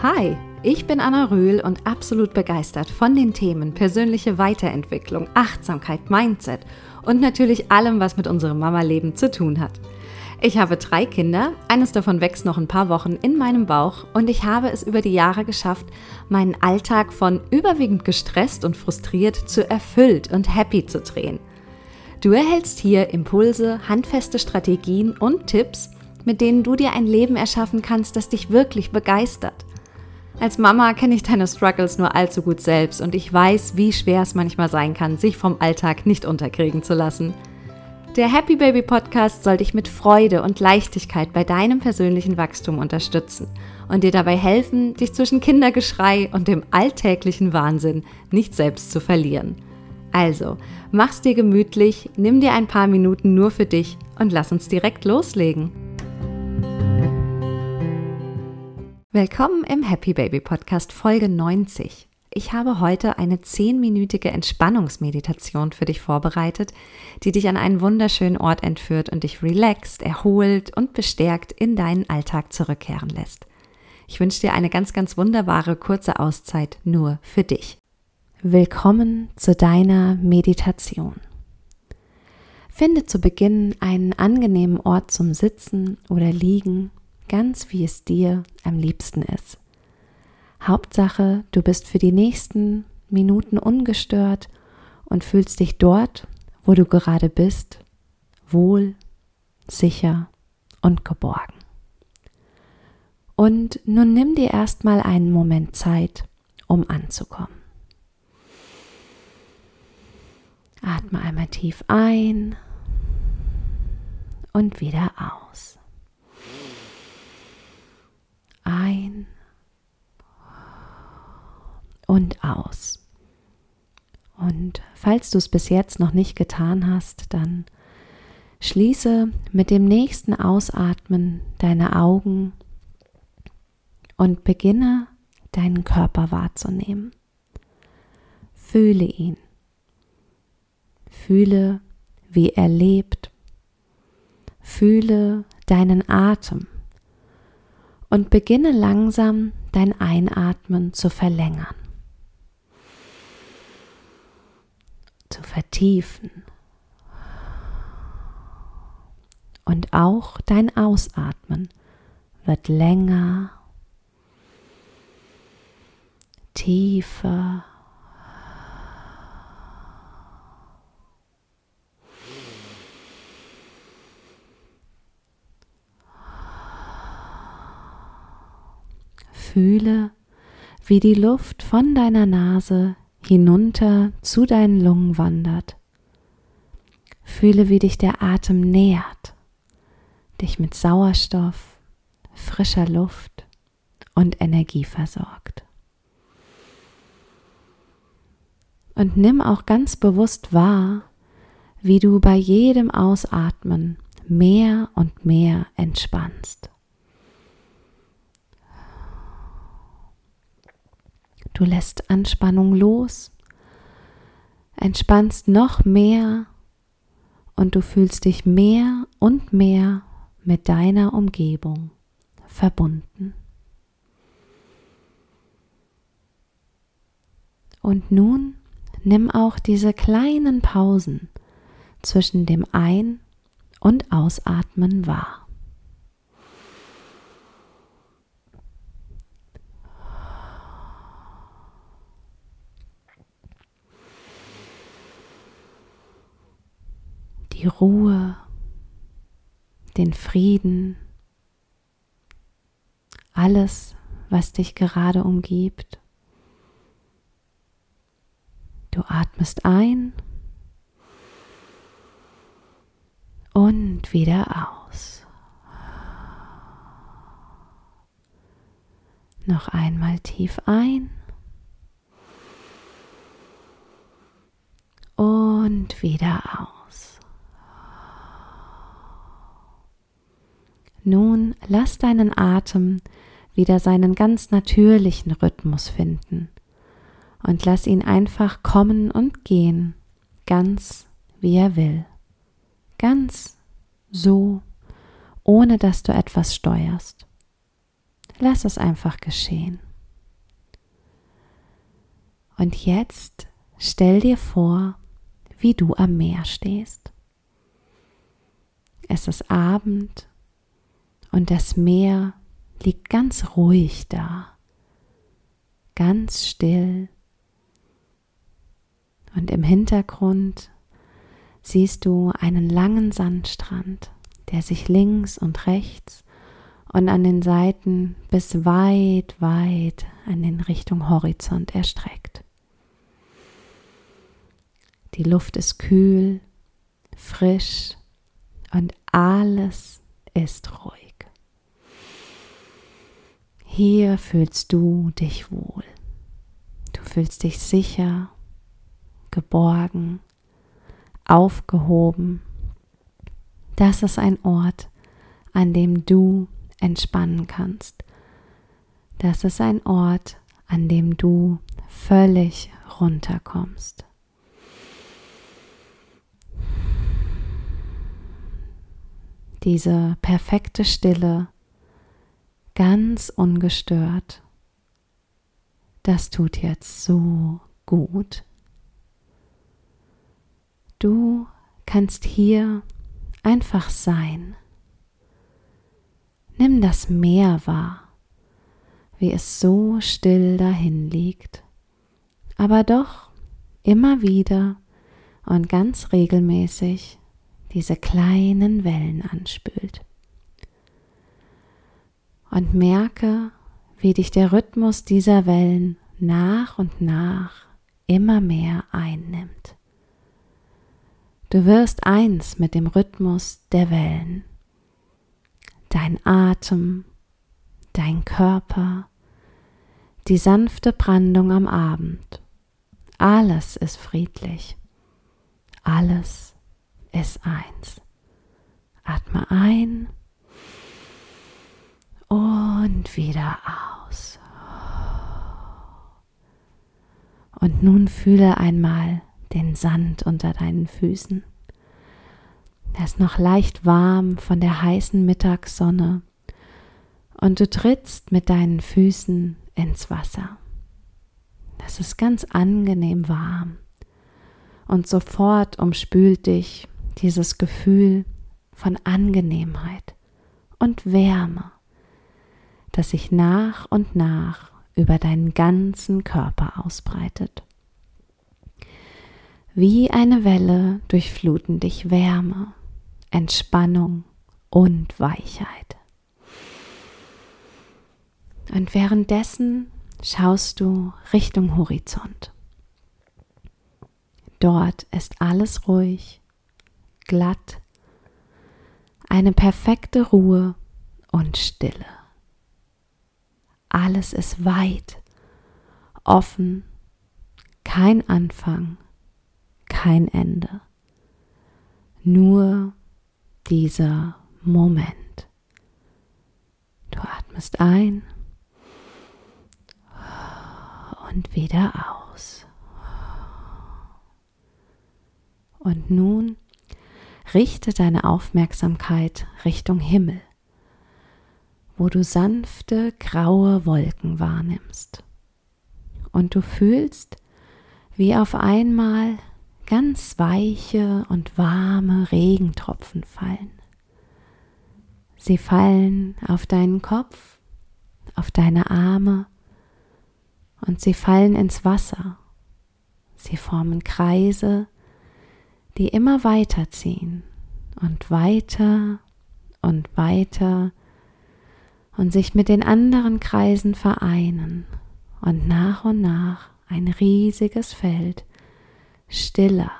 Hi, ich bin Anna Röhl und absolut begeistert von den Themen persönliche Weiterentwicklung, Achtsamkeit, Mindset und natürlich allem, was mit unserem Mama-Leben zu tun hat. Ich habe drei Kinder, eines davon wächst noch ein paar Wochen in meinem Bauch und ich habe es über die Jahre geschafft, meinen Alltag von überwiegend gestresst und frustriert zu erfüllt und happy zu drehen. Du erhältst hier Impulse, handfeste Strategien und Tipps, mit denen du dir ein Leben erschaffen kannst, das dich wirklich begeistert. Als Mama kenne ich deine Struggles nur allzu gut selbst und ich weiß, wie schwer es manchmal sein kann, sich vom Alltag nicht unterkriegen zu lassen. Der Happy Baby Podcast soll dich mit Freude und Leichtigkeit bei deinem persönlichen Wachstum unterstützen und dir dabei helfen, dich zwischen Kindergeschrei und dem alltäglichen Wahnsinn nicht selbst zu verlieren. Also, mach's dir gemütlich, nimm dir ein paar Minuten nur für dich und lass uns direkt loslegen. Willkommen im Happy Baby Podcast Folge 90. Ich habe heute eine zehnminütige Entspannungsmeditation für dich vorbereitet, die dich an einen wunderschönen Ort entführt und dich relaxed, erholt und bestärkt in deinen Alltag zurückkehren lässt. Ich wünsche dir eine ganz, ganz wunderbare kurze Auszeit nur für dich. Willkommen zu deiner Meditation. Finde zu Beginn einen angenehmen Ort zum Sitzen oder Liegen, ganz wie es dir am liebsten ist. Hauptsache, du bist für die nächsten Minuten ungestört und fühlst dich dort, wo du gerade bist, wohl, sicher und geborgen. Und nun nimm dir erstmal einen Moment Zeit, um anzukommen. Atme einmal tief ein und wieder aus. Ein und aus. Und falls du es bis jetzt noch nicht getan hast, dann schließe mit dem nächsten Ausatmen deine Augen und beginne deinen Körper wahrzunehmen. Fühle ihn. Fühle, wie er lebt. Fühle deinen Atem und beginne langsam dein Einatmen zu verlängern. Zu vertiefen. Und auch dein Ausatmen wird länger, tiefer. Fühle, wie die Luft von deiner Nase hinunter zu deinen Lungen wandert. Fühle, wie dich der Atem nährt, dich mit Sauerstoff, frischer Luft und Energie versorgt. Und nimm auch ganz bewusst wahr, wie du bei jedem Ausatmen mehr und mehr entspannst. Du lässt Anspannung los, entspannst noch mehr und du fühlst dich mehr und mehr mit deiner Umgebung verbunden. Und nun nimm auch diese kleinen Pausen zwischen dem Ein- und Ausatmen wahr. die Ruhe, den Frieden, alles, was dich gerade umgibt. Du atmest ein und wieder aus. Noch einmal tief ein und wieder aus. Nun lass deinen Atem wieder seinen ganz natürlichen Rhythmus finden und lass ihn einfach kommen und gehen, ganz wie er will, ganz so, ohne dass du etwas steuerst. Lass es einfach geschehen. Und jetzt stell dir vor, wie du am Meer stehst. Es ist Abend und das Meer liegt ganz ruhig da, ganz still. Und im Hintergrund siehst du einen langen Sandstrand, der sich links und rechts und an den Seiten bis weit, weit an den Richtung Horizont erstreckt. Die Luft ist kühl, frisch und alles ist ruhig. Hier fühlst du dich wohl. Du fühlst dich sicher, geborgen, aufgehoben. Das ist ein Ort, an dem du entspannen kannst. Das ist ein Ort, an dem du völlig runterkommst. Diese perfekte Stille ganz ungestört. Das tut jetzt so gut. Du kannst hier einfach sein. Nimm das Meer wahr, wie es so still dahin liegt, aber doch immer wieder und ganz regelmäßig diese kleinen Wellen anspült und merke, wie dich der Rhythmus dieser Wellen nach und nach immer mehr einnimmt. Du wirst eins mit dem Rhythmus der Wellen. Dein Atem, dein Körper, die sanfte Brandung am Abend, alles ist friedlich, alles ist eins. Atme ein und wieder aus. Und nun fühle einmal den Sand unter deinen Füßen. Er ist noch leicht warm von der heißen Mittagssonne und du trittst mit deinen Füßen ins Wasser. Es ist ganz angenehm warm und sofort umspült dich dieses Gefühl von Angenehmheit und Wärme das sich nach und nach über deinen ganzen Körper ausbreitet. Wie eine Welle durchfluten dich Wärme, Entspannung und Weichheit. Und währenddessen schaust du Richtung Horizont. Dort ist alles ruhig, glatt, eine perfekte Ruhe und Stille. Alles ist weit, offen, kein Anfang, kein Ende. Nur dieser Moment. Du atmest ein und wieder aus. Und nun richte deine Aufmerksamkeit Richtung Himmel wo du sanfte graue Wolken wahrnimmst. Und du fühlst, wie auf einmal ganz weiche und warme Regentropfen fallen. Sie fallen auf deinen Kopf, auf deine Arme und sie fallen ins Wasser. Sie formen Kreise, die immer weiter ziehen und weiter und weiter und sich mit den anderen Kreisen vereinen und nach und nach ein riesiges Feld stiller,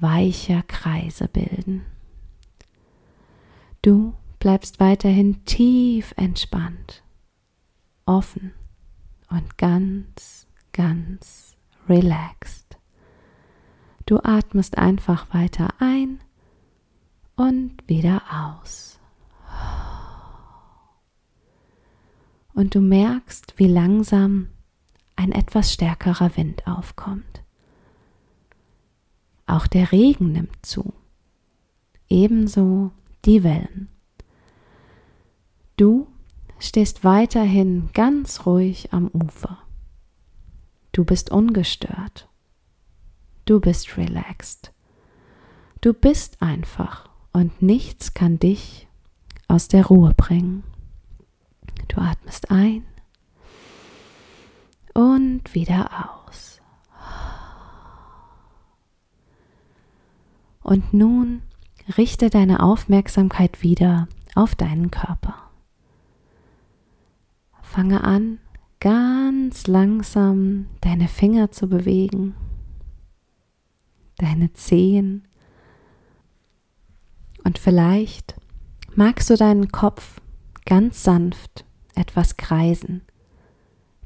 weicher Kreise bilden. Du bleibst weiterhin tief entspannt, offen und ganz, ganz relaxed. Du atmest einfach weiter ein und wieder aus. Und du merkst, wie langsam ein etwas stärkerer Wind aufkommt. Auch der Regen nimmt zu, ebenso die Wellen. Du stehst weiterhin ganz ruhig am Ufer. Du bist ungestört. Du bist relaxed. Du bist einfach und nichts kann dich aus der Ruhe bringen. Du atmest ein und wieder aus. Und nun richte deine Aufmerksamkeit wieder auf deinen Körper. Fange an, ganz langsam deine Finger zu bewegen, deine Zehen und vielleicht magst du deinen Kopf ganz sanft etwas kreisen.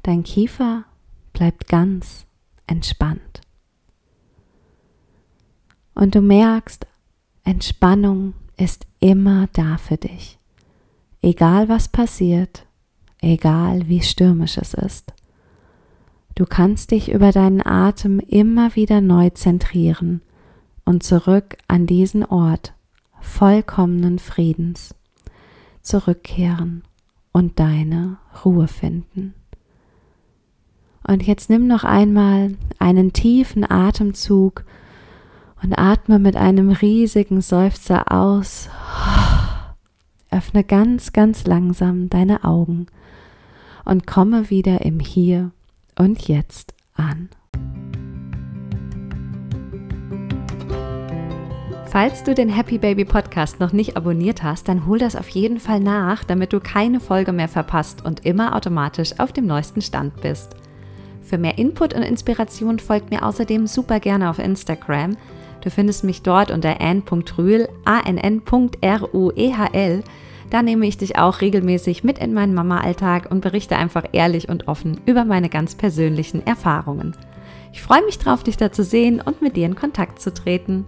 Dein Kiefer bleibt ganz entspannt. Und du merkst, Entspannung ist immer da für dich. Egal was passiert, egal wie stürmisch es ist. Du kannst dich über deinen Atem immer wieder neu zentrieren und zurück an diesen Ort vollkommenen Friedens zurückkehren und deine Ruhe finden. Und jetzt nimm noch einmal einen tiefen Atemzug und atme mit einem riesigen Seufzer aus. Öffne ganz, ganz langsam deine Augen und komme wieder im Hier und Jetzt an. Falls du den Happy Baby Podcast noch nicht abonniert hast, dann hol das auf jeden Fall nach, damit du keine Folge mehr verpasst und immer automatisch auf dem neuesten Stand bist. Für mehr Input und Inspiration folgt mir außerdem super gerne auf Instagram. Du findest mich dort unter ann.rühl, a-n-n.r-u-e-h-l. Da nehme ich dich auch regelmäßig mit in meinen Mama-Alltag und berichte einfach ehrlich und offen über meine ganz persönlichen Erfahrungen. Ich freue mich drauf, dich da zu sehen und mit dir in Kontakt zu treten.